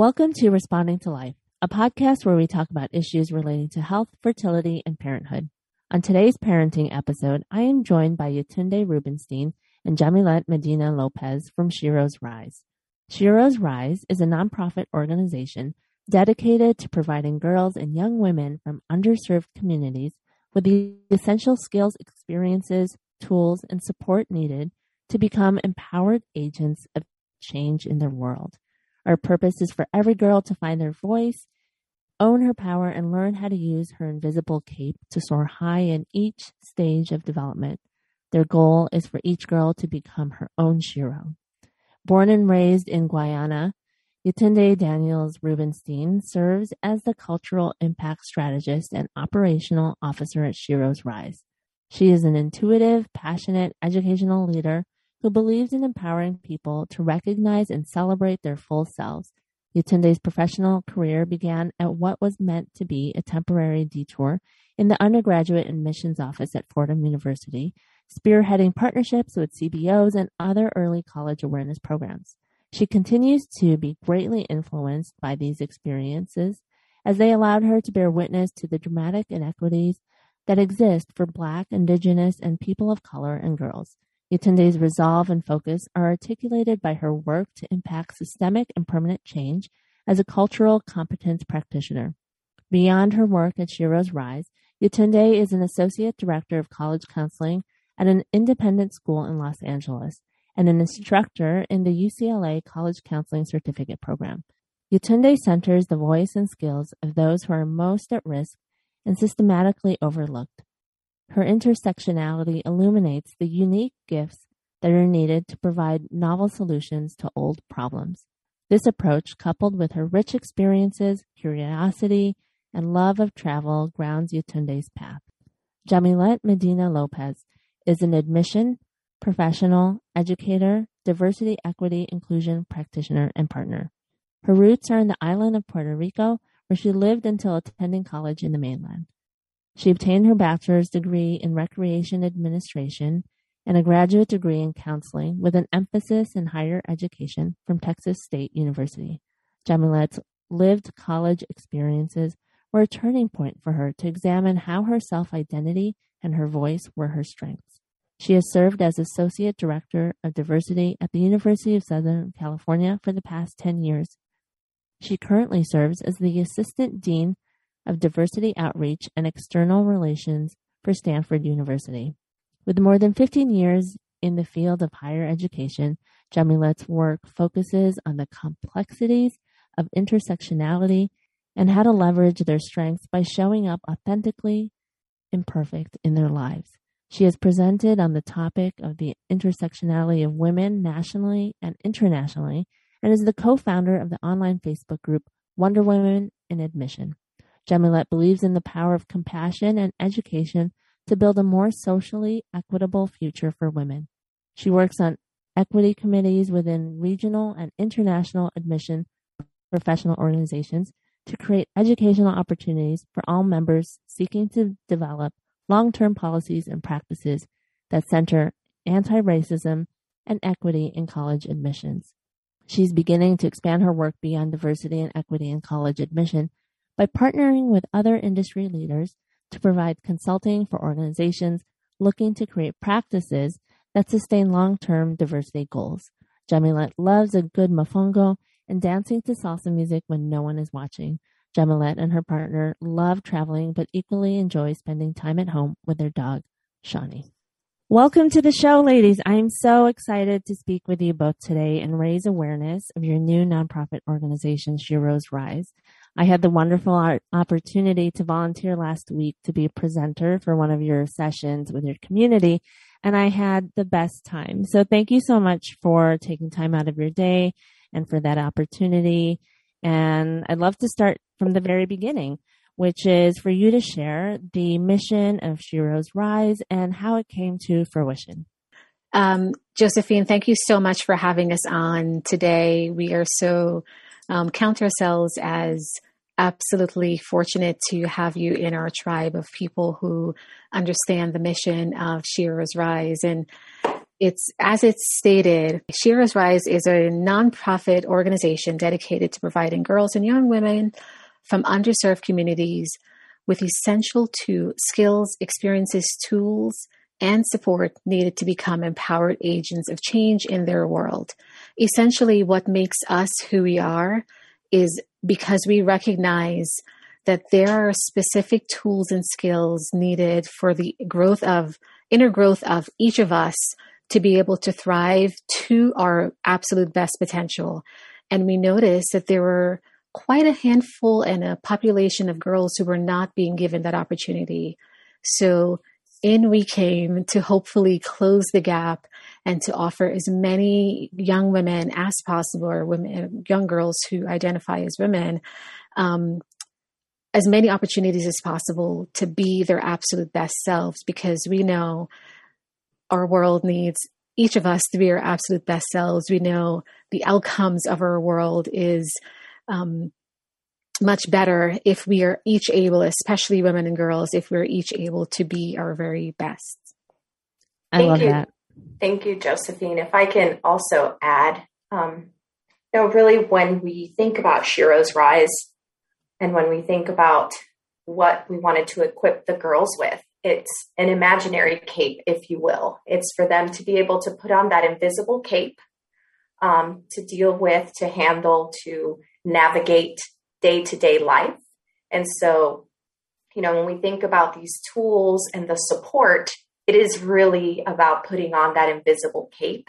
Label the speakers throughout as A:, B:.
A: Welcome to Responding to Life, a podcast where we talk about issues relating to health, fertility, and parenthood. On today's parenting episode, I am joined by Yetunde Rubenstein and Jamilet Medina Lopez from Sheroes Rise. Sheroes Rise is a nonprofit organization dedicated to providing girls and young women from underserved communities with the essential skills, experiences, tools, and support needed to become empowered agents of change in their world. Our purpose is for every girl to find their voice, own her power, and learn how to use her invisible cape to soar high in each stage of development. Their goal is for each girl to become her own Shero. Born and raised in Guyana, Yetunde Daniels Rubenstein serves as the cultural impact strategist and operational officer at Sheroes Rise. She is an intuitive, passionate educational leader who believes in empowering people to recognize and celebrate their full selves. Yetunde's professional career began at what was meant to be a temporary detour in the undergraduate admissions office at Fordham University, spearheading partnerships with CBOs and other early college awareness programs. She continues to be greatly influenced by these experiences as they allowed her to bear witness to the dramatic inequities that exist for Black, Indigenous, and people of color and girls. Yetunde's resolve and focus are articulated by her work to impact systemic and permanent change as a cultural competence practitioner. Beyond her work at Shiro's Rise, Yetunde is an associate director of college counseling at an independent school in Los Angeles and an instructor in the UCLA College Counseling Certificate Program. Yetunde centers the voice and skills of those who are most at risk and systematically overlooked. Her intersectionality illuminates the unique gifts that are needed to provide novel solutions to old problems. This approach, coupled with her rich experiences, curiosity, and love of travel, grounds Yetunde's path. Jamilet Medina Lopez is an admission, professional, educator, diversity, equity, inclusion practitioner, and partner. Her roots are in the island of Puerto Rico, where she lived until attending college in the mainland. She obtained her bachelor's degree in recreation administration and a graduate degree in counseling with an emphasis in higher education from Texas State University. Jamilet's lived college experiences were a turning point for her to examine how her self identity and her voice were her strengths. She has served as Associate Director of Diversity at the University of Southern California for the past 10 years. She currently serves as the Assistant Dean of Diversity Outreach and External Relations for Stanford University. With more than 15 years in the field of higher education, Jamilet's work focuses on the complexities of intersectionality and how to leverage their strengths by showing up authentically imperfect in their lives. She has presented on the topic of the intersectionality of women nationally and internationally and is the co founder of the online Facebook group Wonder Women in Admission. Jamilet believes in the power of compassion and education to build a more socially equitable future for women. She works on equity committees within regional and international admission professional organizations to create educational opportunities for all members seeking to develop long term policies and practices that center anti racism and equity in college admissions. She's beginning to expand her work beyond diversity and equity in college admission by partnering with other industry leaders to provide consulting for organizations looking to create practices that sustain long-term diversity goals. Jamilet loves a good mofongo and dancing to salsa music when no one is watching. Jamilet and her partner love traveling but equally enjoy spending time at home with their dog, Shawnee. Welcome to the show, ladies. I am so excited to speak with you both today and raise awareness of your new nonprofit organization, Sheroes Rise. I had the wonderful opportunity to volunteer last week to be a presenter for one of your sessions with your community, and I had the best time. So thank you so much for taking time out of your day and for that opportunity. And I'd love to start from the very beginning, which is for you to share the mission of Sheroes Rise and how it came to fruition.
B: Um, Josephine, thank you so much for having us on today. We are so um, count ourselves as absolutely fortunate to have you in our tribe of people who understand the mission of Sheroes Rise. And it's as it's stated, Sheroes Rise is a nonprofit organization dedicated to providing girls and young women from underserved communities with essential to skills, experiences, tools, and support needed to become empowered agents of change in their world. Essentially, what makes us who we are is because we recognize that there are specific tools and skills needed for the growth of inner growth of each of us to be able to thrive to our absolute best potential. And we noticed that there were quite a handful and a population of girls who were not being given that opportunity. So in we came to hopefully close the gap and to offer as many young women as possible, or women, young girls who identify as women, um, as many opportunities as possible to be their absolute best selves because we know our world needs each of us to be our absolute best selves. We know the outcomes of our world is um, much better if we are each able, especially women and girls, if we're each able to be our very best.
A: I Thank love
C: you.
A: that.
C: Thank you, Josephine. If I can also add, um, you know, really when we think about Sheroes Rise and when we think about what we wanted to equip the girls with, it's an imaginary cape, if you will. It's for them to be able to put on that invisible cape um, to deal with, to handle, to navigate day to day life. And so, you know, when we think about these tools and the support, it is really about putting on that invisible cape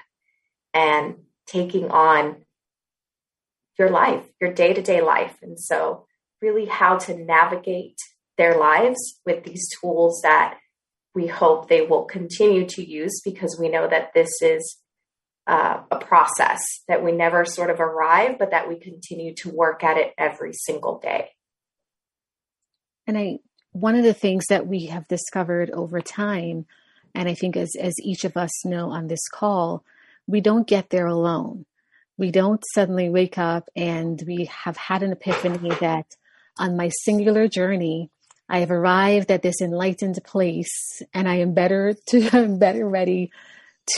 C: and taking on your life, your day to day life. And so, really, how to navigate their lives with these tools that we hope they will continue to use because we know that this is uh, a process that we never sort of arrive, but that we continue to work at it every single day.
B: And I, one of the things that we have discovered over time, and I think as as each of us know on this call, we don't get there alone. We don't suddenly wake up and we have had an epiphany that on my singular journey, I have arrived at this enlightened place and I am better to I'm better ready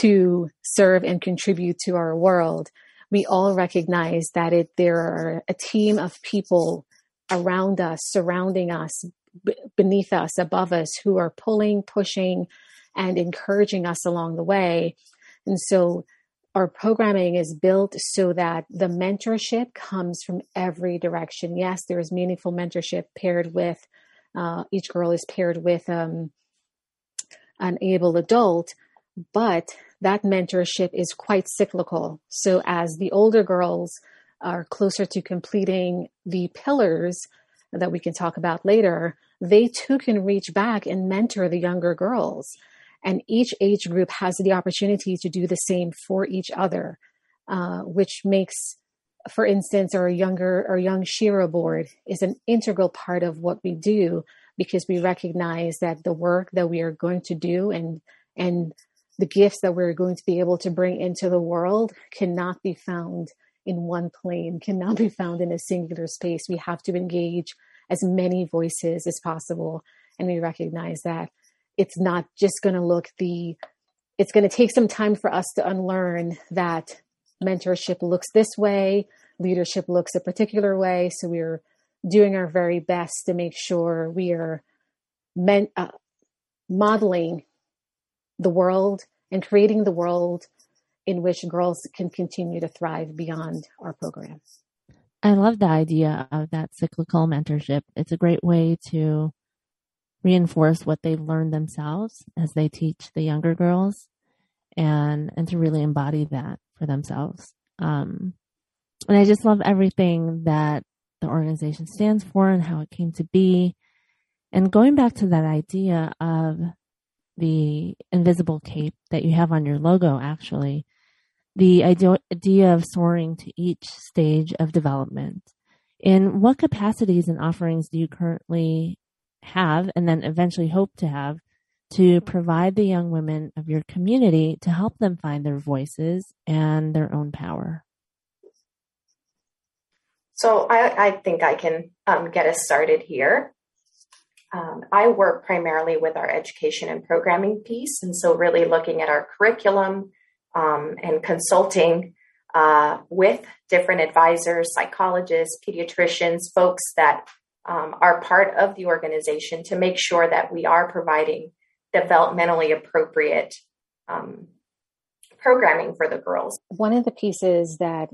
B: to serve and contribute to our world. We all recognize that it there are a team of people around us, surrounding us, b- beneath us, above us who are pulling, pushing and encouraging us along the way. And so our programming is built so that the mentorship comes from every direction. Yes, there is meaningful mentorship paired with uh, each girl is paired with um, an able adult, but that mentorship is quite cyclical. So as the older girls are closer to completing the pillars that we can talk about later, they too can reach back and mentor the younger girls. And each age group has the opportunity to do the same for each other, uh, which makes for instance, our younger, our young Shero board is an integral part of what we do because we recognize that the work that we are going to do and and the gifts that we're going to be able to bring into the world cannot be found in one plane, cannot be found in a singular space. We have to engage as many voices as possible. And we recognize that it's not just going to look the, it's going to take some time for us to unlearn that mentorship looks this way, leadership looks a particular way. So we're doing our very best to make sure we are men- uh, modeling the world and creating the world in which girls can continue to thrive beyond our program.
A: I love the idea of that cyclical mentorship. It's a great way to reinforce what they've learned themselves as they teach the younger girls and and to really embody that for themselves. Um, and I just love everything that the organization stands for and how it came to be. And going back to that idea of the invisible cape that you have on your logo, actually, the idea of soaring to each stage of development. In what capacities and offerings do you currently have and then eventually hope to have to provide the young women of your community to help them find their voices and their own power?
C: So I, I think I can um, get us started here. Um, I work primarily with our education and programming piece, and so really looking at our curriculum, um, and consulting uh, with different advisors, psychologists, pediatricians, folks that um, are part of the organization to make sure that we are providing developmentally appropriate um, programming for the girls.
B: One of the pieces that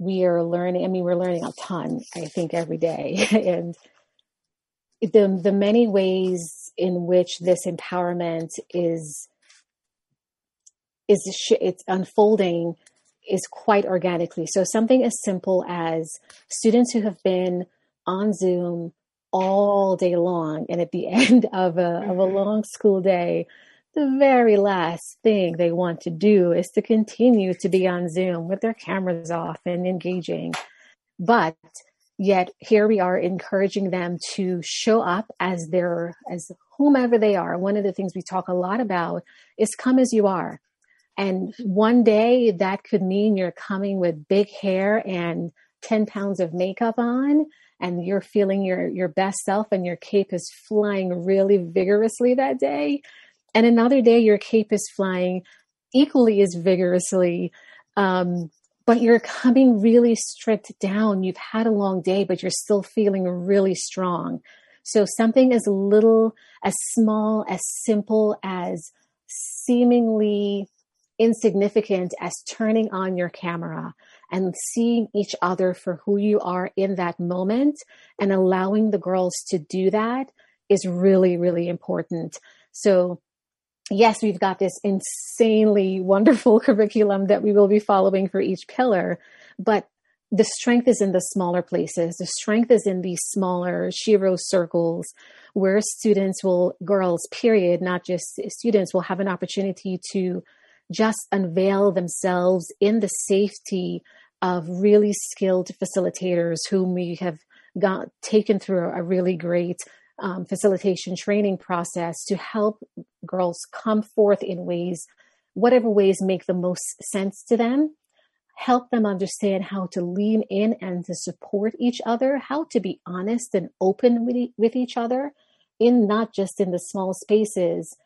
B: we are learning, I mean, we're learning a ton, I think, every day. and the, the many ways in which this empowerment is is it's unfolding is quite organically. So something as simple as students who have been on Zoom all day long, and at the end of a of a mm-hmm. long school day, the very last thing they want to do is to continue to be on Zoom with their cameras off and engaging. But yet here we are encouraging them to show up as their as whomever they are. One of the things we talk a lot about is come as you are. And one day that could mean you're coming with big hair and 10 pounds of makeup on and you're feeling your, your best self and your cape is flying really vigorously that day. And another day your cape is flying equally as vigorously. Um, but you're coming really stripped down. You've had a long day, but you're still feeling really strong. So something as little, as small, as simple as seemingly insignificant as turning on your camera and seeing each other for who you are in that moment and allowing the girls to do that is really, really important. So, yes, we've got this insanely wonderful curriculum that we will be following for each pillar, but the strength is in the smaller places. The strength is in these smaller Shero circles where students will, girls, period, not just students, will have an opportunity to just unveil themselves in the safety of really skilled facilitators whom we have got taken through a really great um, facilitation training process to help girls come forth in ways, whatever ways make the most sense to them, help them understand how to lean in and to support each other, how to be honest and open with, e- with each other in not just in the small spaces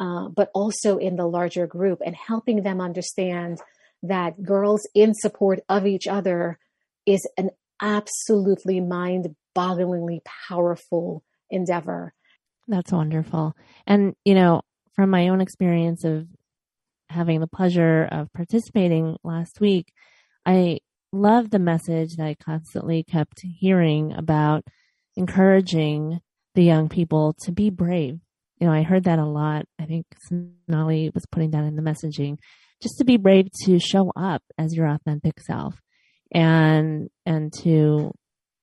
B: uh, but also in the larger group and helping them understand that girls in support of each other is an absolutely mind bogglingly powerful endeavor.
A: That's wonderful. And, you know, from my own experience of having the pleasure of participating last week, I love the message that I constantly kept hearing about encouraging the young people to be brave, you know, I heard that a lot. I think Sonali was putting that in the messaging, just to be brave to show up as your authentic self and, and to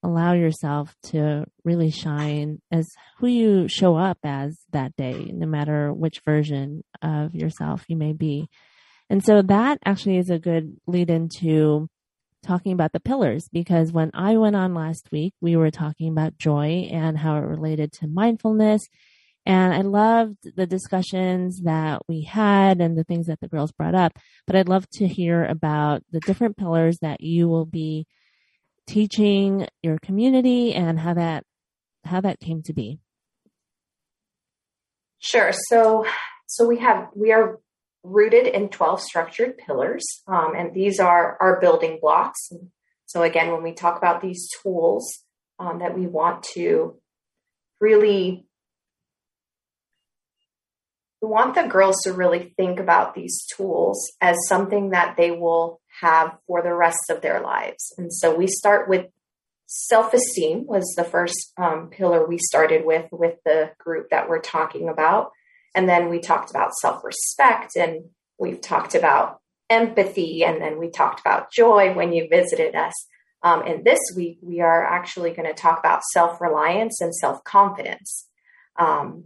A: allow yourself to really shine as who you show up as that day, no matter which version of yourself you may be. And so that actually is a good lead into talking about the pillars because when I went on last week, we were talking about joy and how it related to mindfulness and I loved the discussions that we had and the things that the girls brought up. But I'd love to hear about the different pillars that you will be teaching your community and how that how that came to be.
C: Sure. So so we have we are rooted in 12 structured pillars um, and these are our building blocks so again when we talk about these tools um, that we want to really we want the girls to really think about these tools as something that they will have for the rest of their lives. And so we start with self-esteem was the first um, pillar we started with with the group that we're talking about. And then we talked about self-respect and we've talked about empathy. And then we talked about joy when you visited us. Um, and this week we are actually going to talk about self-reliance and self-confidence. Um,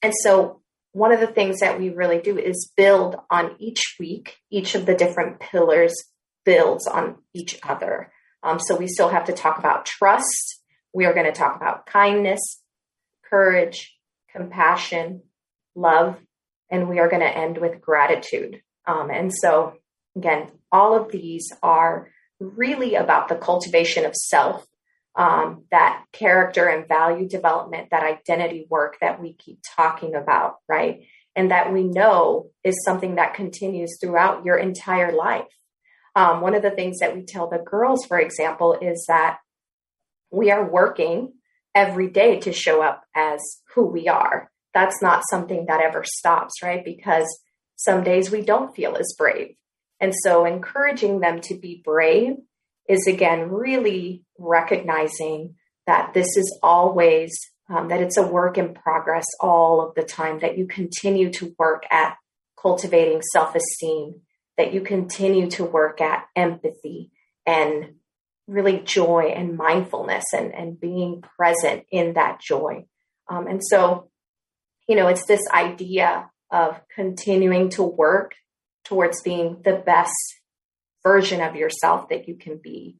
C: and so one of the things that we really do is build on each week. Each of the different pillars builds on each other. Um, so we still have to talk about trust. We are going to talk about kindness, courage, compassion, love, and we are going to end with gratitude. Um, and so, again, all of these are really about the cultivation of self um, that character and value development, that identity work that we keep talking about, right? and that we know is something that continues throughout your entire life. Um, one of the things that we tell the girls, for example, is that we are working every day to show up as who we are. That's not something that ever stops, right? Because some days we don't feel as brave. And so encouraging them to be brave is again really recognizing that this is always um, that it's a work in progress all of the time that you continue to work at cultivating self-esteem that you continue to work at empathy and really joy and mindfulness and, and being present in that joy um, and so you know it's this idea of continuing to work towards being the best version of yourself that you can be.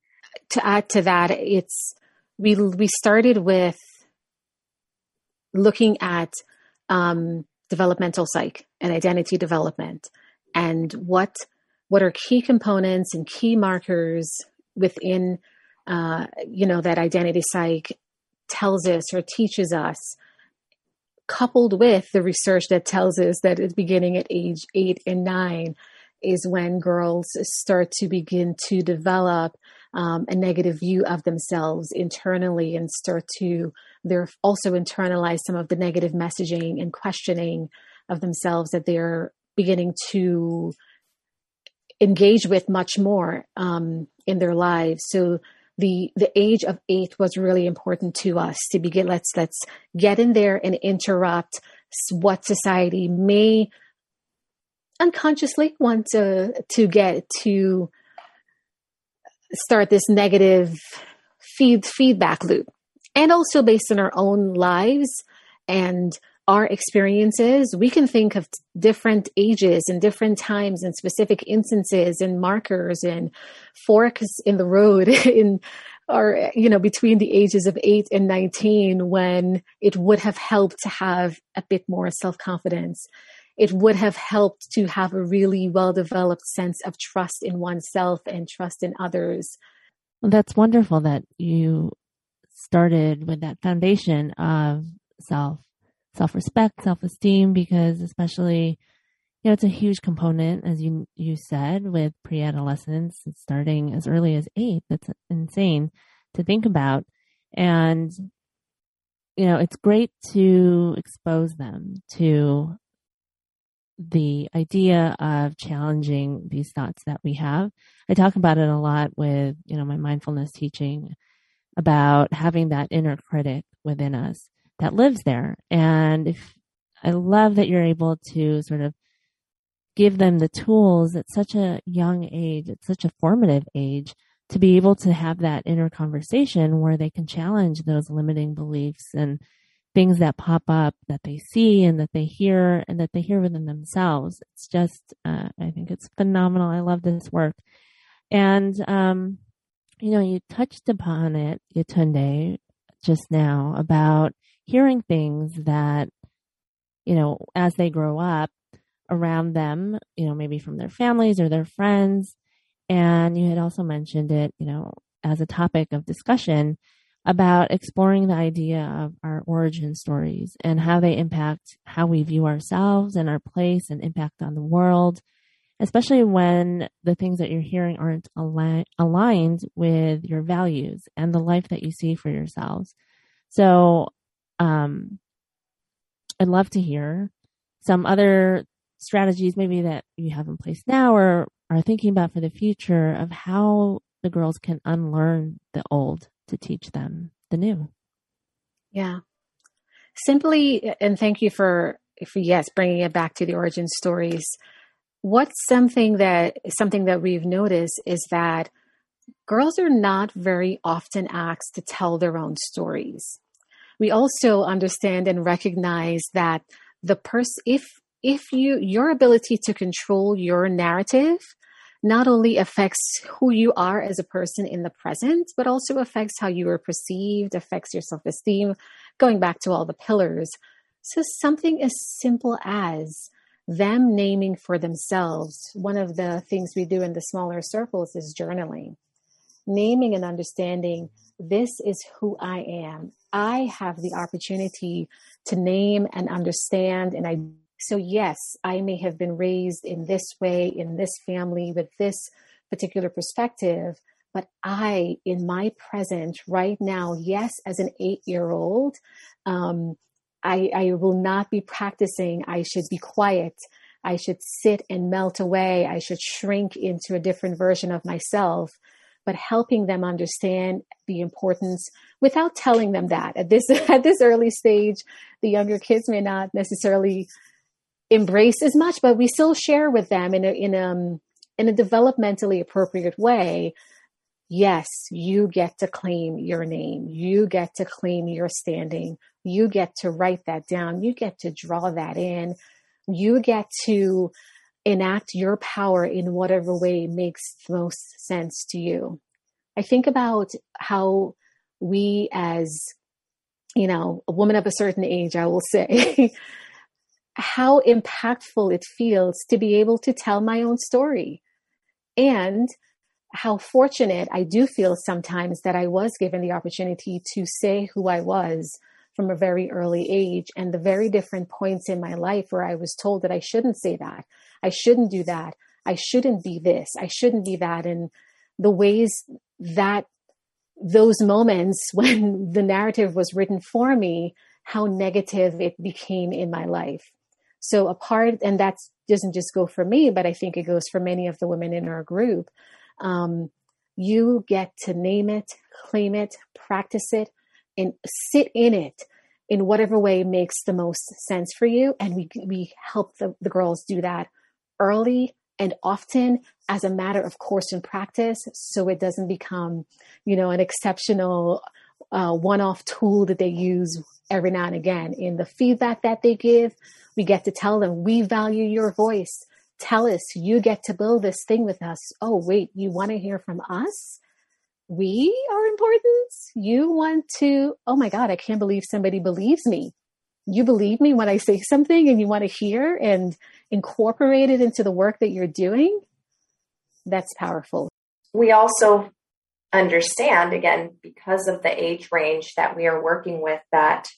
B: To add to that, it's we we started with looking at um, developmental psych and identity development and what what are key components and key markers within uh, you know that identity psych tells us or teaches us coupled with the research that tells us that it's beginning at age eight and nine is when girls start to begin to develop um, a negative view of themselves internally and start to they're also internalize some of the negative messaging and questioning of themselves that they're beginning to engage with much more um, in their lives. So the the age of eight was really important to us to begin let's let's get in there and interrupt what society may unconsciously want to to get to start this negative feed feedback loop. And also based on our own lives and our experiences we can think of different ages and different times and specific instances and markers and forks in the road in or you know between the ages of 8 and 19 when it would have helped to have a bit more self-confidence it would have helped to have a really well developed sense of trust in oneself and trust in others.
A: Well, that's wonderful that you started with that foundation of self self respect, self esteem, because especially you know it's a huge component, as you you said, with pre adolescence starting as early as eight. That's insane to think about, and you know it's great to expose them to the idea of challenging these thoughts that we have. I talk about it a lot with, you know, my mindfulness teaching about having that inner critic within us that lives there. And if I love that you're able to sort of give them the tools at such a young age, at such a formative age, to be able to have that inner conversation where they can challenge those limiting beliefs and things that pop up that they see and that they hear and that they hear within themselves. It's just, uh, I think it's phenomenal. I love this work. And, um, you know, you touched upon it, Yetunde, just now about hearing things that, you know, as they grow up around them, you know, maybe from their families or their friends. And you had also mentioned it, you know, as a topic of discussion about exploring the idea of our origin stories and how they impact how we view ourselves and our place and impact on the world, especially when the things that you're hearing aren't al- aligned with your values and the life that you see for yourselves. So, um, I'd love to hear some other strategies maybe that you have in place now or are thinking about for the future of how the girls can unlearn the old to teach them the new.
B: Yeah. Simply, and thank you for, for yes, bringing it back to the origin stories. What's something that something that we've noticed is that girls are not very often asked to tell their own stories. We also understand and recognize that the person, if if you your ability to control your narrative not only affects who you are as a person in the present, but also affects how you are perceived, affects your self esteem, going back to all the pillars. So, something as simple as them naming for themselves. One of the things we do in the smaller circles is journaling, naming and understanding this is who I am. I have the opportunity to name and understand and So, yes, I may have been raised in this way, in this family, with this particular perspective, but I, in my present right now, yes, as an eight year old, um, I, I will not be practicing. I should be quiet. I should sit and melt away. I should shrink into a different version of myself, but helping them understand the importance without telling them that at this, at this early stage, the younger kids may not necessarily embrace as much, but we still share with them in a, in a, um, in a developmentally appropriate way. Yes, you get to claim your name. You get to claim your standing. You get to write that down. You get to draw that in you get to enact your power in whatever way makes the most sense to you. I think about how we, as you know, a woman of a certain age, I will say, how impactful it feels to be able to tell my own story. And how fortunate I do feel sometimes that I was given the opportunity to say who I was from a very early age and the very different points in my life where I was told that I shouldn't say that. I shouldn't do that. I shouldn't be this. I shouldn't be that. And the ways that those moments when the narrative was written for me, how negative it became in my life. So a part, and that doesn't just go for me, but I think it goes for many of the women in our group. Um, you get to name it, claim it, practice it, and sit in it in whatever way makes the most sense for you. And we, we help the, the girls do that early and often as a matter of course and practice. So it doesn't become, you know, an exceptional uh, one-off tool that they use every now and again in the feedback that they give. We get to tell them, we value your voice. Tell us, you get to build this thing with us. Oh, wait, you want to hear from us? we are important. You want to, oh my God, I can't believe somebody believes me. You believe me when I say something and you want to hear and incorporate it into the work that you're doing. That's powerful.
C: We also understand, again, because of the age range that we are working with, that,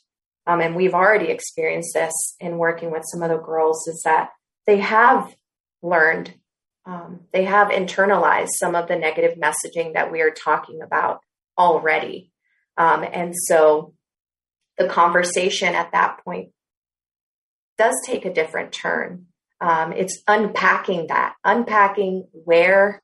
C: um, and we've already experienced this in working with some of the girls, is that they have learned um, they have internalized some of the negative messaging that we are talking about already. Um, and so the conversation at that point does take a different turn. Um, it's unpacking that, unpacking where,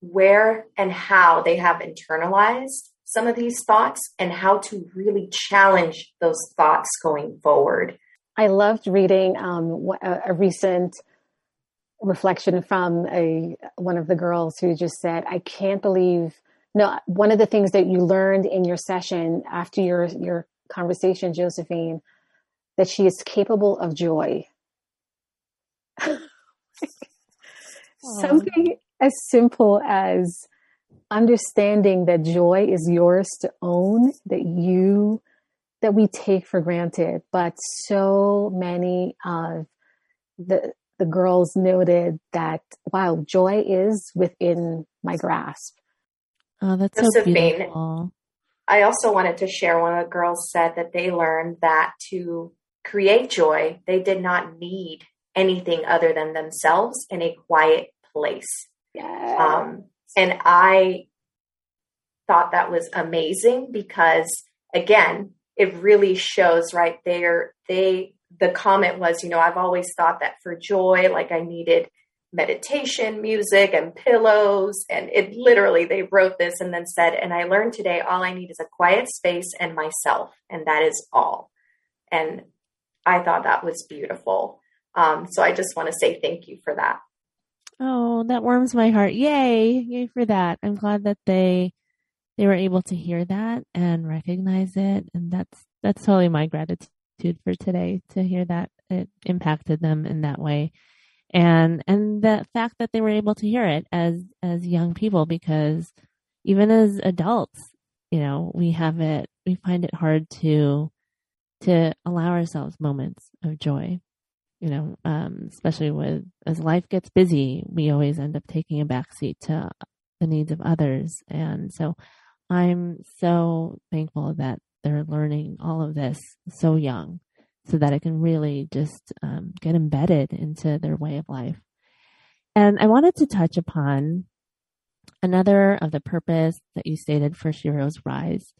C: where and how they have internalized some of these thoughts and how to really challenge those thoughts going forward.
B: I loved reading um, a, a recent reflection from a one of the girls who just said, "I can't believe." No, one of the things that you learned in your session after your your conversation, Josephine, that she is capable of joy. Something as simple as understanding that joy is yours to own, that you that we take for granted, but so many of the the girls noted that wow, joy is within my grasp.
A: Oh, that's so beautiful.
C: I also wanted to share one of the girls said that they learned that to create joy, they did not need anything other than themselves in a quiet place.
B: Yes.
C: Um, and I thought that was amazing because, again, it really shows right there they the comment was, you know, I've always thought that for joy, like I needed meditation music and pillows. And it literally, they wrote this and then said, and I learned today all I need is a quiet space and myself. And that is all. And I thought that was beautiful. Um, so I just want to say thank you for that.
A: Oh, that warms my heart. Yay. Yay for that. I'm glad that they they were able to hear that and recognize it. And that's that's totally my gratitude for today to hear that it impacted them in that way and and the fact that they were able to hear it as as young people because even as adults you know we have it we find it hard to to allow ourselves moments of joy you know um, especially with as life gets busy we always end up taking a backseat to the needs of others and so i'm so thankful that they're learning all of this so young so that it can really just um, get embedded into their way of life. And I wanted to touch upon another of the purpose that you stated for Sheroes Rise,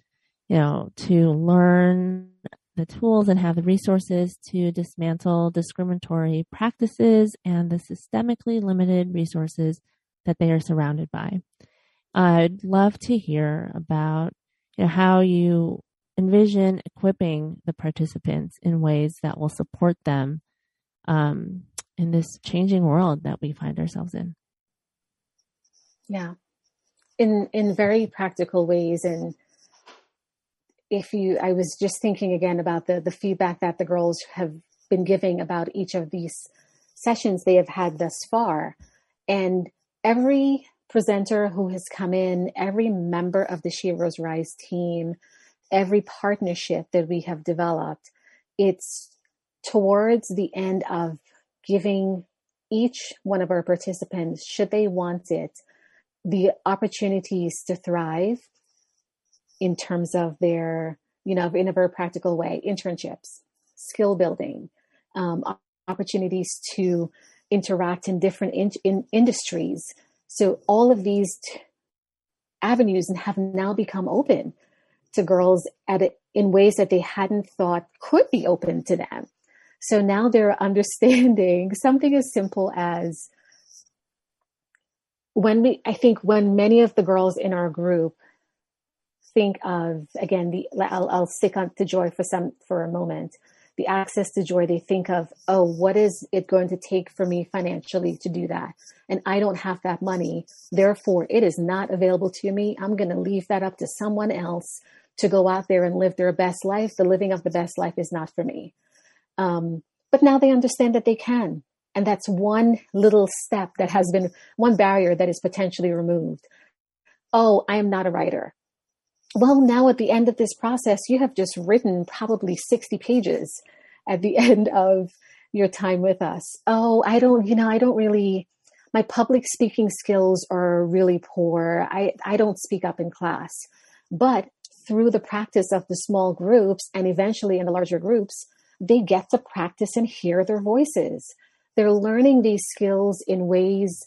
A: you know, to learn the tools and have the resources to dismantle discriminatory practices and the systemically limited resources that they are surrounded by. I'd love to hear about you know, how you envision equipping the participants in ways that will support them um, in this changing world that we find ourselves in.
B: Yeah, in in very practical ways, and if you, I was just thinking again about the the feedback that the girls have been giving about each of these sessions they have had thus far, and every presenter who has come in, every member of the Sheroes Rise team, every partnership that we have developed, it's towards the end of giving each one of our participants, should they want it, the opportunities to thrive in terms of their, you know, in a very practical way, internships, skill building, um, opportunities to interact in different in, in industries. So all of these t- avenues have now become open to girls at a, in ways that they hadn't thought could be open to them. So now they're understanding something as simple as when we, I think when many of the girls in our group think of, again, the, I'll, I'll stick on to joy for some, for a moment, the access to joy, they think of, oh, what is it going to take for me financially to do that? And I don't have that money. Therefore, it is not available to me. I'm going to leave that up to someone else to go out there and live their best life. The living of the best life is not for me. Um, but now they understand that they can. And that's one little step that has been one barrier that is potentially removed. Oh, I am not a writer. Well, now at the end of this process, you have just written probably 60 pages at the end of your time with us. Oh, I don't, you know, I don't really, my public speaking skills are really poor. I, I don't speak up in class. But through the practice of the small groups and eventually in the larger groups, they get to practice and hear their voices. They're learning these skills in ways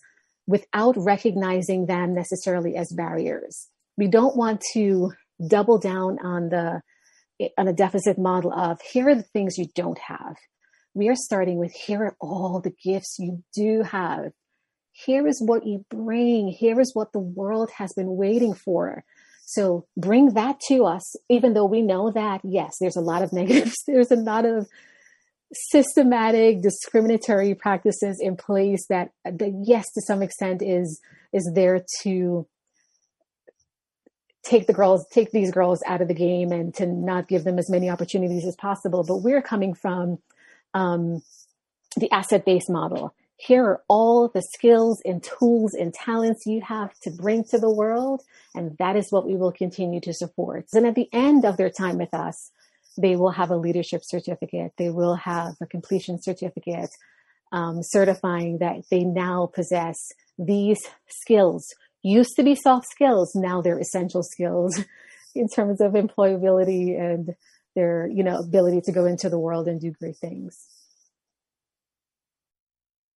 B: without recognizing them necessarily as barriers. We don't want to double down on the on a deficit model of here are the things you don't have. We are starting with here are all the gifts you do have. Here is what you bring. Here is what the world has been waiting for. So bring that to us, even though we know that, yes, there's a lot of negatives. There's a lot of systematic discriminatory practices in place that, that yes, to some extent is, is there to take the girls, take these girls out of the game and to not give them as many opportunities as possible. But we're coming from um, the asset-based model here are all the skills and tools and talents you have to bring to the world. And that is what we will continue to support. And at the end of their time with us, they will have a leadership certificate. They will have a completion certificate um, certifying that they now possess these skills. Used to be soft skills, now they're essential skills in terms of employability and their, you know, ability to go into the world and do great things.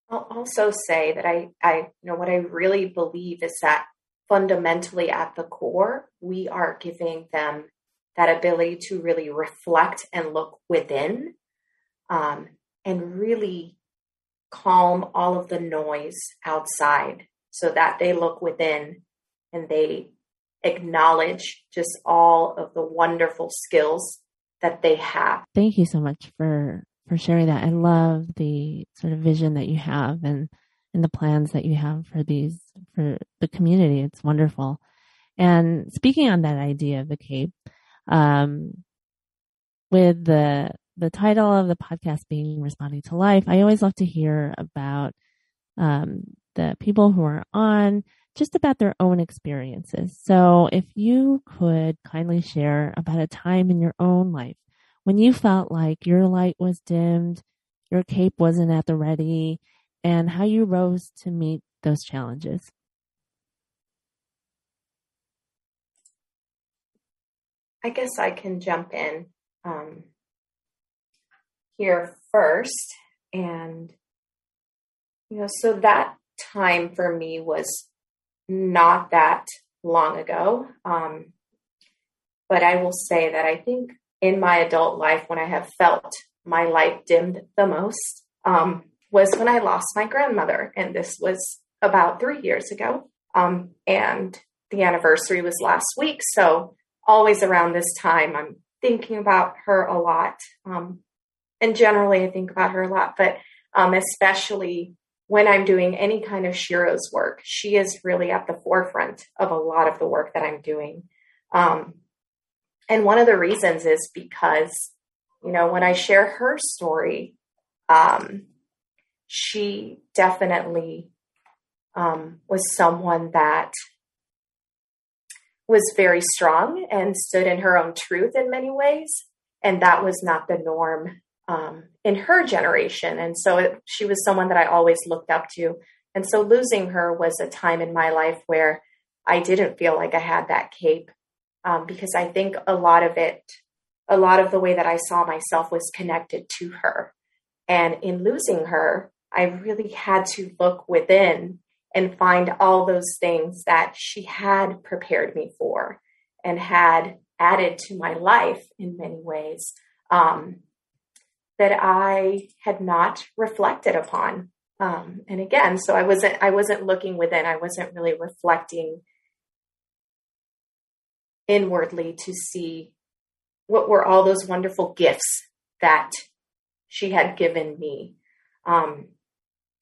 C: I'll also say that I, I, you know, what I really believe is that fundamentally at the core, we are giving them that ability to really reflect and look within um, and really calm all of the noise outside so that they look within and they acknowledge just all of the wonderful skills that they have.
A: Thank you so much for for sharing that. I love the sort of vision that you have and and the plans that you have for these for the community. It's wonderful. And speaking on that idea of the Cape, um, with the the title of the podcast being responding to life, I always love to hear about um, the people who are on just about their own experiences. So if you could kindly share about a time in your own life when you felt like your light was dimmed, your cape wasn't at the ready, and how you rose to meet those challenges.
C: I guess I can jump in. Um, here first. And, you know, so that time for me was not that long ago. Um, but I will say that I think in my adult life, when I have felt my light dimmed the most, um, was when I lost my grandmother. And this was about three years ago. Um, and the anniversary was last week. So, always around this time, I'm thinking about her a lot. Um, and generally, I think about her a lot, but um, especially when I'm doing any kind of Sheroes work, she is really at the forefront of a lot of the work that I'm doing. Um, and one of the reasons is because, you know, when I share her story, um, she definitely um, was someone that was very strong and stood in her own truth in many ways. And that was not the norm um, in her generation. And so it, she was someone that I always looked up to. And so losing her was a time in my life where I didn't feel like I had that cape um, because I think a lot of it, a lot of the way that I saw myself was connected to her. And in losing her, I really had to look within and find all those things that she had prepared me for and had added to my life in many ways um, that I had not reflected upon. Um, and again, so I wasn't I wasn't looking within. I wasn't really reflecting inwardly to see what were all those wonderful gifts that she had given me. Um,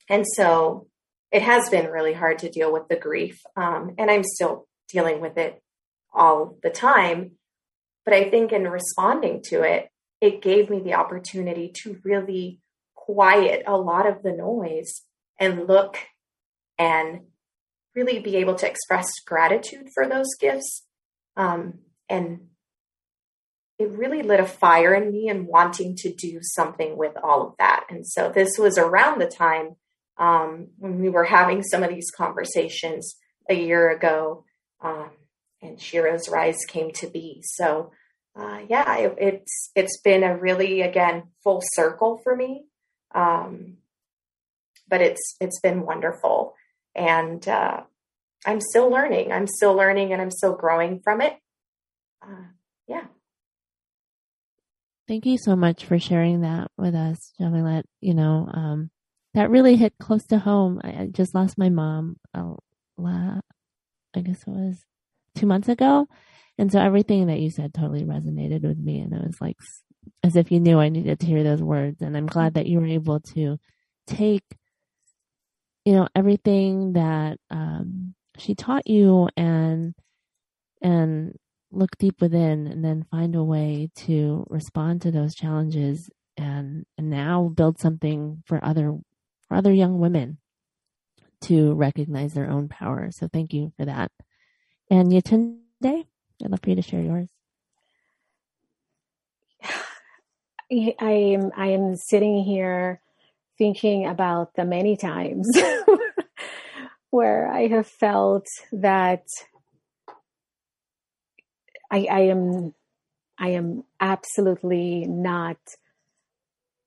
C: and so it has been really hard to deal with the grief. Um, and I'm still dealing with it all the time. But I think in responding to it, it gave me the opportunity to really quiet a lot of the noise and look and really be able to express gratitude for those gifts. Um, and it really lit a fire in me and wanting to do something with all of that. And so this was around the time um, when we were having some of these conversations a year ago, um, and Sheroes Rise came to be. So, uh, yeah, it, it's it's been a really again full circle for me, um, but it's it's been wonderful, and uh, I'm still learning. I'm still learning, and I'm still growing from it. Uh, yeah.
A: Thank you so much for sharing that with us, Jamilet. You know, um, that really hit close to home. I, I just lost my mom, uh, la, I guess it was two months ago. And so everything that you said totally resonated with me. And it was like as if you knew I needed to hear those words. And I'm glad that you were able to take, you know, everything that um, she taught you and, and look deep within and then find a way to respond to those challenges and, and now build something for other for other young women to recognize their own power. So thank you for that. And Yetunde, I'd love for you to share yours.
B: I am I am sitting here thinking about the many times where I have felt that I, I am I am absolutely not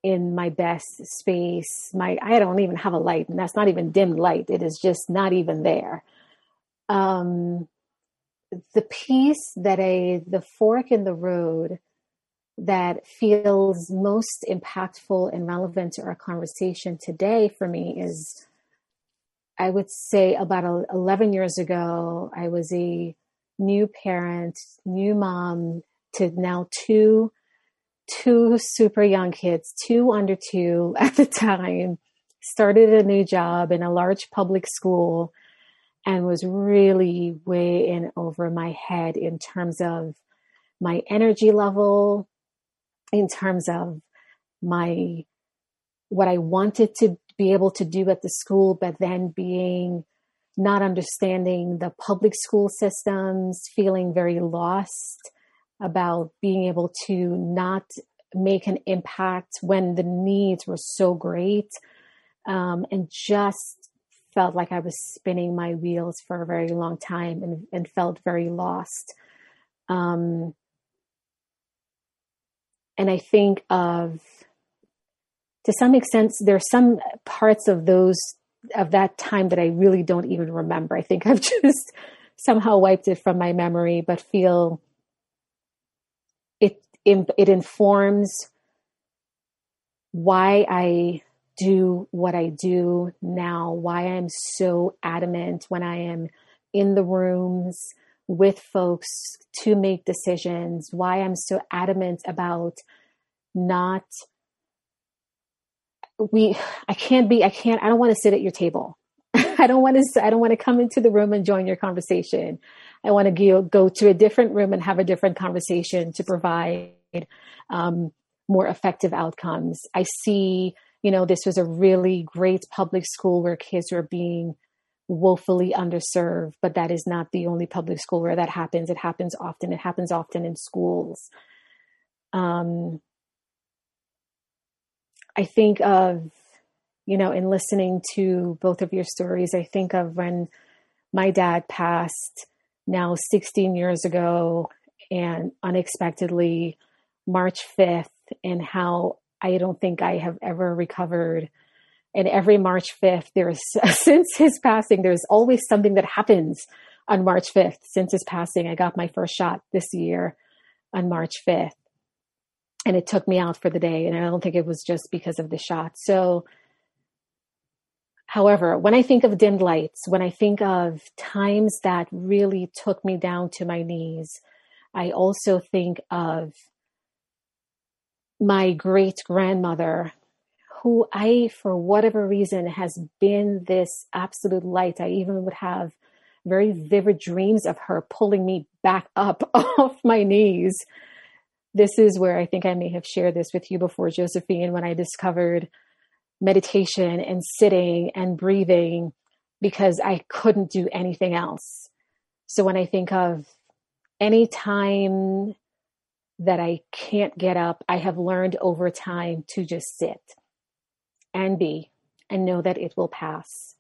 B: in my best space. My I don't even have a light, and that's not even dim light. It is just not even there. Um, the piece that a the fork in the road that feels most impactful and relevant to our conversation today for me is I would say about 11 years ago, I was a new parent, new mom to now two two super young kids, two under two at the time, started a new job in a large public school and was really way in over my head in terms of my energy level, in terms of my what I wanted to be able to do at the school, but then being not understanding the public school systems, feeling very lost about being able to not make an impact when the needs were so great um, and just felt like I was spinning my wheels for a very long time and, and felt very lost. Um, and I think of to some extent, there's some parts of those of that time that I really don't even remember. I think I've just somehow wiped it from my memory, but feel it it informs why I do what I do now, why I'm so adamant when I am in the rooms with folks to make decisions, why I'm so adamant about not we I can't be I can't I don't want to sit at your table. I don't want to I don't want to come into the room and join your conversation. I want to go, go to a different room and have a different conversation to provide um, more effective outcomes. I see, you know, this was a really great public school where kids were being woefully underserved, but that is not the only public school where that happens. It happens often. It happens often in schools. Um, I think of, you know, in listening to both of your stories, I think of when my dad passed now 16 years ago and unexpectedly March 5th, and how I don't think I have ever recovered. And every March 5th, there's, since his passing, there's always something that happens on March 5th. Since his passing, I got my first shot this year on March 5th and it took me out for the day. And I don't think it was just because of the shot. So, however, when I think of dimmed lights, when I think of times that really took me down to my knees, I also think of my great grandmother, who I, for whatever reason, has been this absolute light. I even would have very vivid dreams of her pulling me back up off my knees this is where I think I may have shared this with you before, Josephine, when I discovered meditation and sitting and breathing because I couldn't do anything else. So when I think of any time that I can't get up, I have learned over time to just sit and be and know that it will pass.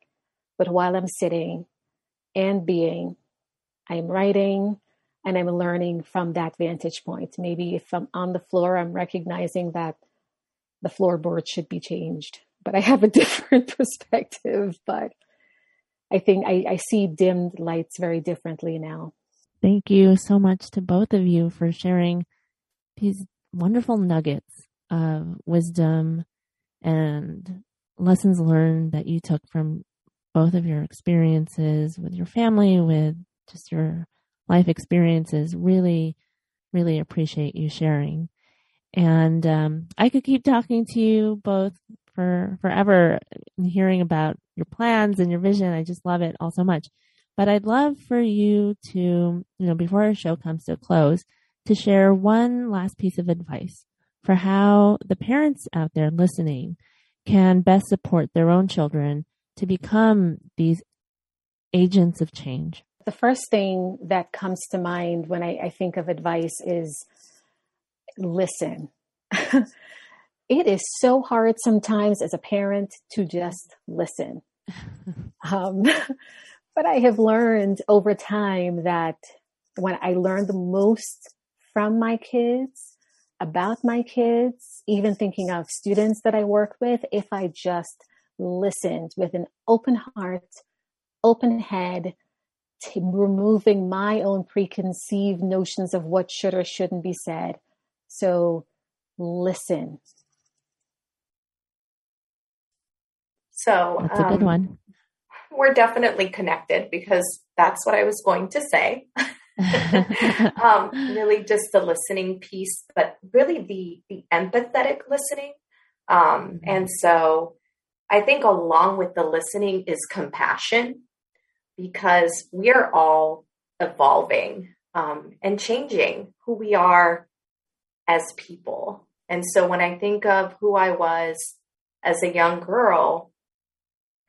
B: But while I'm sitting and being, I'm writing, and I'm learning from that vantage point. Maybe if I'm on the floor, I'm recognizing that the floorboard should be changed, but I have a different perspective. But I think I, I see dimmed lights very differently now.
A: Thank you so much to both of you for sharing these wonderful nuggets of wisdom and lessons learned that you took from both of your experiences with your family, with just your life experiences. Really, really appreciate you sharing. And um, I could keep talking to you both for forever, hearing about your plans and your vision. I just love it all so much. But I'd love for you to, you know, before our show comes to a close, to share one last piece of advice for how the parents out there listening can best support their own children to become these agents of change
B: the first thing that comes to mind when I, I think of advice is listen. it is so hard sometimes as a parent to just listen. um, but I have learned over time that when I learn the most from my kids, about my kids, even thinking of students that I work with, if I just listened with an open heart, open head, t- removing my own preconceived notions of what should or shouldn't be said. So listen.
C: So
A: that's a good um, one.
C: We're definitely connected because that's what I was going to say. um, really, just the listening piece, but really the the empathetic listening. Um, mm-hmm. and so, I think along with the listening is compassion because we are all evolving um, and changing who we are as people. And so when I think of who I was as a young girl,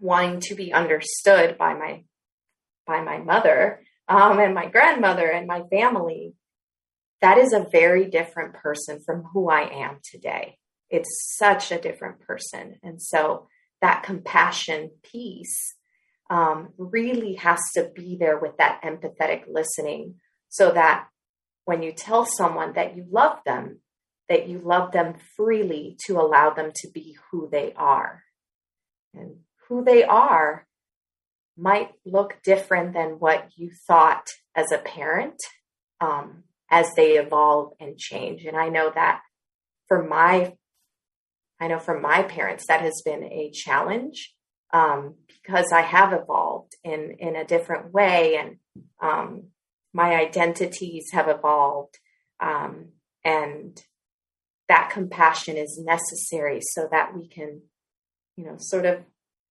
C: wanting to be understood by my by my mother um, and my grandmother and my family, that is a very different person from who I am today. It's such a different person, and so that compassion piece um, really has to be there with that empathetic listening so that when you tell someone that you love them, that you love them freely to allow them to be who they are. And who they are might look different than what you thought as a parent um, as they evolve and change. And I know that for my, I know for my parents that has been a challenge um, because I have evolved in in a different way, and um, my identities have evolved, um, and that compassion is necessary so that we can, you know, sort of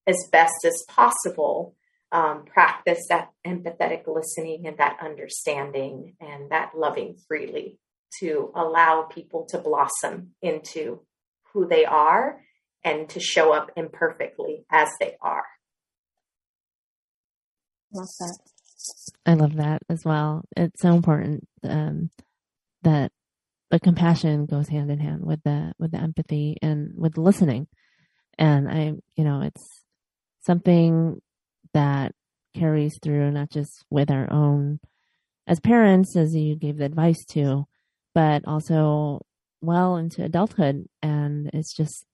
C: as best as possible um, practice that empathetic listening and that understanding and that loving freely to allow people to blossom into who they are and to show up imperfectly as they are.
A: Love that. I love that as well. It's so important um, that the compassion goes hand in hand with the with the empathy and with listening. And I, you know, it's something that carries through not just with our own as parents, as you gave the advice to, but also well into adulthood. And it's just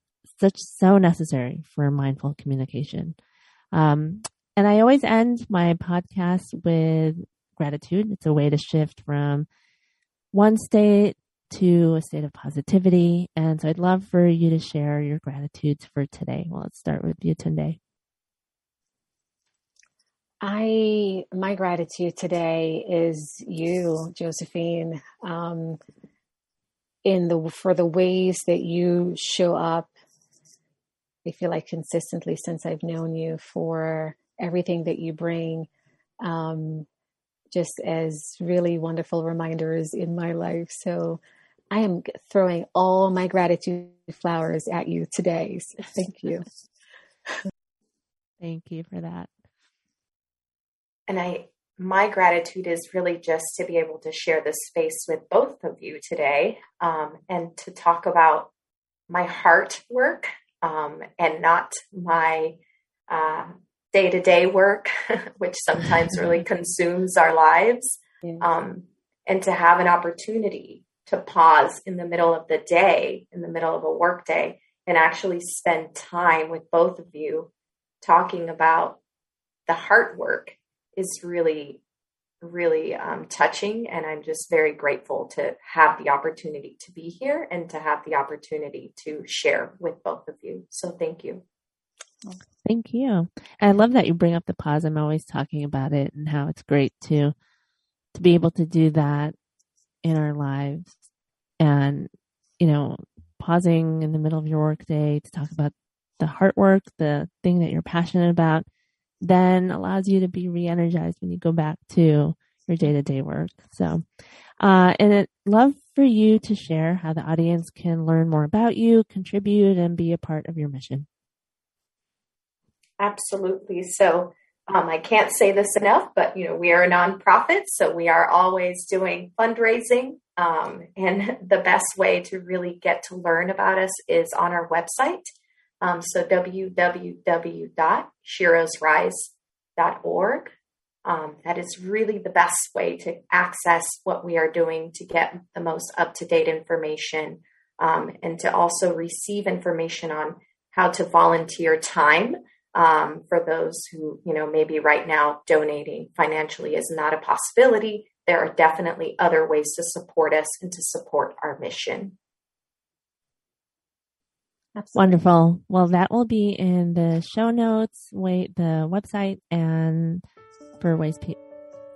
A: such so necessary for mindful communication. Um, and I always end my podcast with gratitude. It's a way to shift from one state to a state of positivity. And so I'd love for you to share your gratitudes for today. Well, let's start with you, Tunde.
B: I my gratitude today is you, Josephine, um, in the for the ways that you show up. I feel like consistently since I've known you for everything that you bring, um, just as really wonderful reminders in my life. So I am throwing all my gratitude flowers at you today. So thank you.
A: Thank you for that
C: and I my gratitude is really just to be able to share this space with both of you today um, and to talk about my heart work um, and not my day to day work, which sometimes really consumes our lives. Yeah. Um, and to have an opportunity to pause in the middle of the day, in the middle of a work day, and actually spend time with both of you talking about the heart work is really really um, touching and i'm just very grateful to have the opportunity to be here and to have the opportunity to share with both of you. So thank you.
A: Thank you. I love that you bring up the pause. I'm always talking about it and how it's great to to be able to do that in our lives. And you know pausing in the middle of your work day to talk about the heart work the thing that you're passionate about then allows you to be re-energized when you go back to your day-to-day work. So, uh, and I'd love for you to share how the audience can learn more about you, contribute, and be a part of your mission.
C: Absolutely. So, um, I can't say this enough, but you know we are a nonprofit, so we are always doing fundraising. Um, and the best way to really get to learn about us is on our website, um, so www.sheroesrise.org. Um, that is really the best way to access what we are doing to get the most up to date information um, and to also receive information on how to volunteer time um, for those who, you know, maybe right now donating financially is not a possibility. There are definitely other ways to support us and to support our mission.
A: Absolutely. Wonderful. Well, that will be in the show notes, wait, the website, and for ways pe-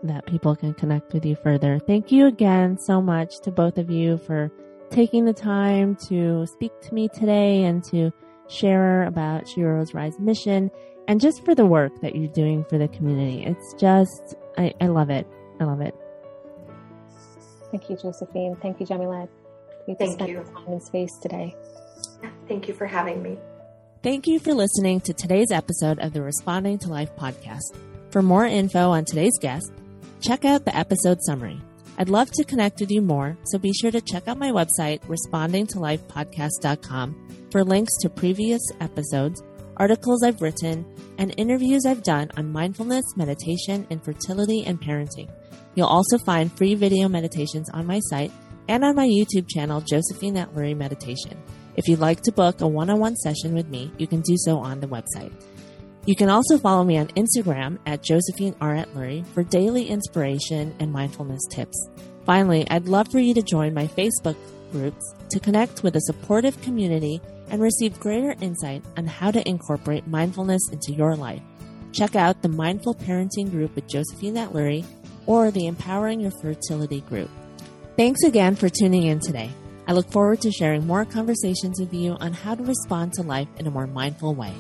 A: that people can connect with you further. Thank you again so much to both of you for taking the time to speak to me today and to share about Sheroes Rise mission and just for the work that you're doing for the community. It's just, I, I love it. I love it.
B: Thank you, Josephine. Thank you, Jamilat.
C: Thank you.
B: Time and space today.
C: Thank you for having me.
A: Thank you for listening to today's episode of the Responding to Life podcast. For more info on today's guest, check out the episode summary. I'd love to connect with you more, so be sure to check out my website, respondingtolifepodcast.com, for links to previous episodes, articles I've written, and interviews I've done on mindfulness, meditation, infertility, and parenting. You'll also find free video meditations on my site and on my YouTube channel, Josephine Atluri Meditation. If you'd like to book a one on one session with me, you can do so on the website. You can also follow me on Instagram at Josephine R. Atluri for daily inspiration and mindfulness tips. Finally, I'd love for you to join my Facebook groups to connect with a supportive community and receive greater insight on how to incorporate mindfulness into your life. Check out the Mindful Parenting group with Josephine Atluri or the Empowering Your Fertility group. Thanks again for tuning in today. I look forward to sharing more conversations with you on how to respond to life in a more mindful way.